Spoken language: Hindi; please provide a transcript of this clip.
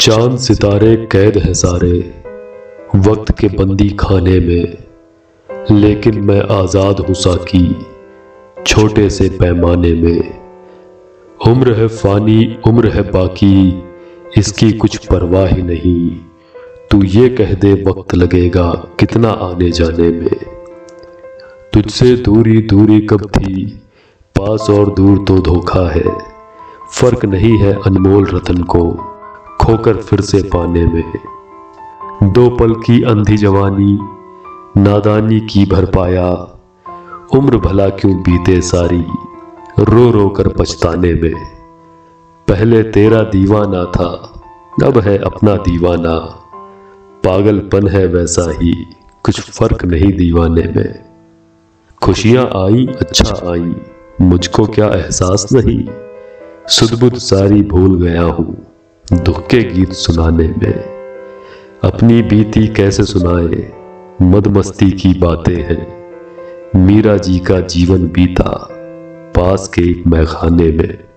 चाँद सितारे कैद है सारे, वक्त के बंदी खाने में। लेकिन मैं आज़ाद हूँ साकी, छोटे से पैमाने में। उम्र है फानी, उम्र है बाकी, इसकी कुछ परवाह ही नहीं। तू ये कह दे वक्त लगेगा कितना आने जाने में। तुझसे दूरी दूरी कब थी? पास और दूर तो धोखा है। फ़र्क नहीं है अनमोल रतन को। खोकर फिर से पाने में दो पल की अंधी जवानी, नादानी की भर पाया उम्र भला क्यों बीते सारी, रो रो कर पछताने में। पहले तेरा दीवाना था, अब है अपना दीवाना। पागलपन है वैसा ही, कुछ फ़र्क नहीं दीवाने में। खुशियाँ आई अच्छा आई, मुझको क्या एहसास नहीं? सुदबुद सारी भूल गया हूँ। दुख के गीत सुनाने में। अपनी बीती कैसे सुनाए? मदमस्ती की बातें हैं। मीरा जी का जीवन बीता पास के एक मैखाने में।